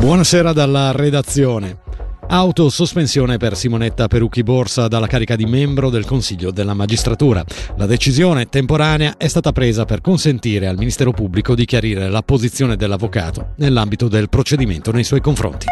Buonasera dalla redazione. Autosospensione per Simonetta Perucchi Borsa dalla carica di membro del Consiglio della Magistratura. La decisione temporanea è stata presa per consentire al Ministero Pubblico di chiarire la posizione dell'avvocato nell'ambito del procedimento nei suoi confronti.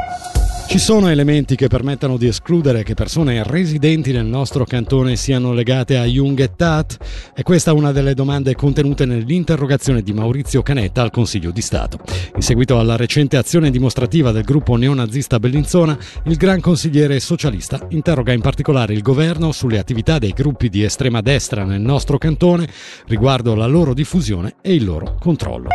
Ci sono elementi che permettano di escludere che persone residenti nel nostro cantone siano legate a Jung e Tat? E questa è una delle domande contenute nell'interrogazione di Maurizio Canetta al Consiglio di Stato. In seguito alla recente azione dimostrativa del gruppo neonazista Bellinzona, il gran consigliere socialista interroga in particolare il governo sulle attività dei gruppi di estrema destra nel nostro cantone riguardo la loro diffusione e il loro controllo.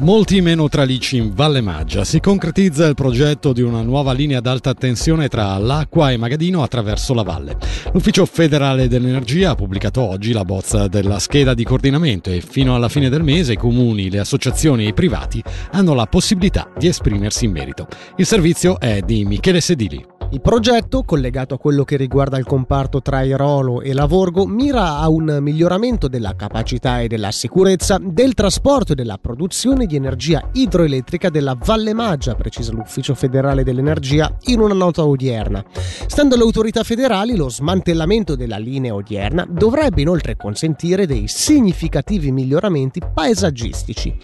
Molti meno tralicci in Valle Maggia. Si concretizza il progetto di una nuova linea d'alta tensione tra l'acqua e Magadino attraverso la valle. L'Ufficio federale dell'energia ha pubblicato oggi la bozza della scheda di coordinamento e fino alla fine del mese i comuni, le associazioni e i privati hanno la possibilità di esprimersi in merito. Il servizio è di Michele Sedili. Il progetto, collegato a quello che riguarda il comparto tra Airolo e Lavorgo, mira a un miglioramento della capacità e della sicurezza del trasporto e della produzione di energia idroelettrica della Valle Maggia, precisa l'Ufficio federale dell'energia in una nota odierna. Stando alle autorità federali, lo smantellamento della linea odierna dovrebbe inoltre consentire dei significativi miglioramenti paesaggistici.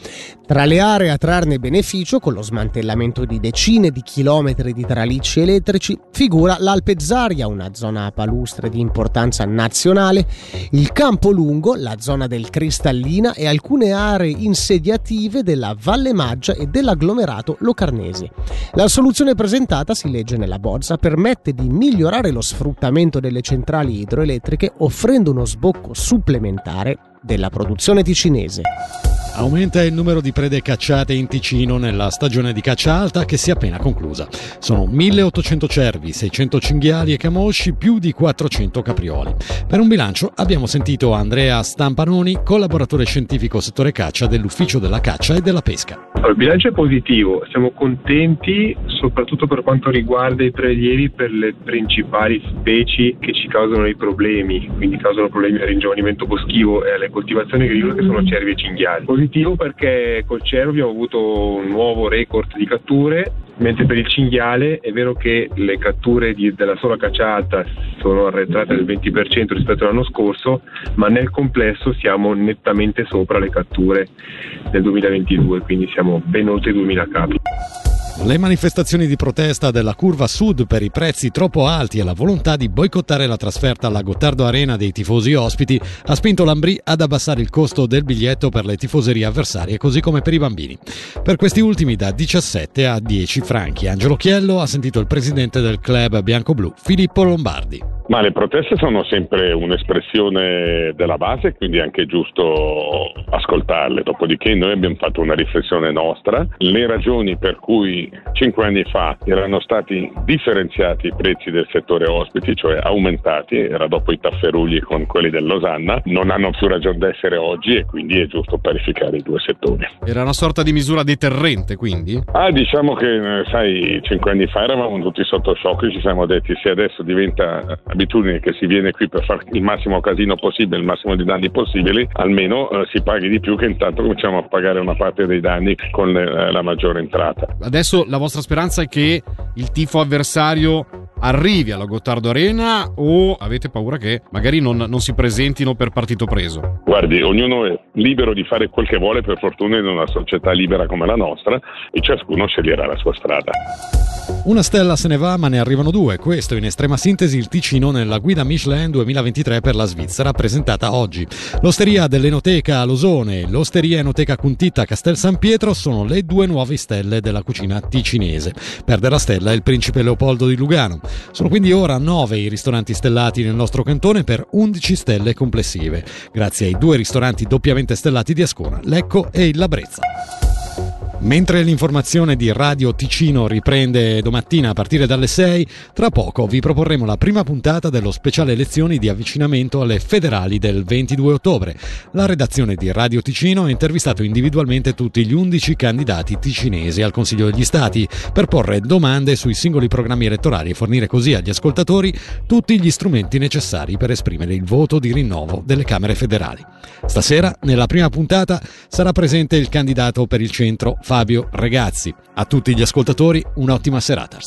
Tra le aree a trarne beneficio, con lo smantellamento di decine di chilometri di tralicci elettrici, figura l'Alpezzaria, una zona palustre di importanza nazionale, il Campo Lungo, la zona del Cristallina e alcune aree insediative della Valle Maggia e dell'agglomerato locarnese. La soluzione presentata, si legge nella bozza, permette di migliorare lo sfruttamento delle centrali idroelettriche offrendo uno sbocco supplementare della produzione ticinese. Aumenta il numero di prede cacciate in Ticino nella stagione di caccia alta che si è appena conclusa. Sono 1800 cervi, 600 cinghiali e camosci, più di 400 caprioli. Per un bilancio abbiamo sentito Andrea Stampanoni, collaboratore scientifico settore caccia dell'Ufficio della Caccia e della Pesca. Il bilancio è positivo, siamo contenti soprattutto per quanto riguarda i prelievi per le principali specie che ci causano i problemi, quindi causano problemi al ringiovanimento boschivo e alle coltivazioni agricole che sono cervi e cinghiali. Positivo perché col cervo abbiamo avuto un nuovo record di catture, mentre per il cinghiale è vero che le catture di, della sola cacciata sono arretrate del 20% rispetto all'anno scorso, ma nel complesso siamo nettamente sopra le catture del 2022, quindi siamo ben oltre i 2000 capi. Le manifestazioni di protesta della curva sud per i prezzi troppo alti e la volontà di boicottare la trasferta alla Gottardo Arena dei tifosi ospiti ha spinto l'Ambrì ad abbassare il costo del biglietto per le tifoserie avversarie così come per i bambini. Per questi ultimi da 17 a 10 franchi. Angelo Chiello ha sentito il presidente del club bianco-blu Filippo Lombardi. Ma le proteste sono sempre un'espressione della base, quindi è anche giusto ascoltarle. Dopodiché noi abbiamo fatto una riflessione nostra. Le ragioni per cui cinque anni fa erano stati differenziati i prezzi del settore ospiti, cioè aumentati, era dopo i tafferugli con quelli del Losanna, non hanno più ragione d'essere oggi e quindi è giusto parificare i due settori. Era una sorta di misura deterrente, quindi? Ah, diciamo che, eh, sai, cinque anni fa eravamo tutti sotto shock e ci siamo detti se adesso diventa abitudine che si viene qui per fare il massimo casino possibile, il massimo di danni possibili, almeno eh, si paghi di più che intanto cominciamo a pagare una parte dei danni con eh, la maggiore entrata. Adesso la vostra speranza è che il tifo avversario arrivi alla Gottardo Arena o avete paura che magari non, non, si presentino per partito preso? Guardi, ognuno è libero di fare quel che vuole per fortuna in una società libera come la nostra e ciascuno sceglierà la sua strada. Una stella se ne va, ma ne arrivano due. Questo in estrema sintesi il Ticino nella guida Michelin 2023 per la Svizzera, presentata oggi. L'osteria dell'Enoteca Losone e l'osteria Enoteca Cuntita a Castel San Pietro sono le due nuove stelle della cucina ticinese. Perde la stella il principe Leopoldo di Lugano. Sono quindi ora nove i ristoranti stellati nel nostro cantone per 11 stelle complessive, grazie ai due ristoranti doppiamente stellati di Ascona, Lecco e il Labrezza. Mentre l'informazione di Radio Ticino riprende domattina a partire dalle 6, tra poco vi proporremo la prima puntata dello speciale elezioni di avvicinamento alle federali del 22 ottobre. La redazione di Radio Ticino ha intervistato individualmente tutti gli 11 candidati ticinesi al Consiglio degli Stati per porre domande sui singoli programmi elettorali e fornire così agli ascoltatori tutti gli strumenti necessari per esprimere il voto di rinnovo delle Camere federali. Stasera, nella prima puntata, sarà presente il candidato per il centro Fabio Regazzi. A tutti gli ascoltatori un'ottima serata.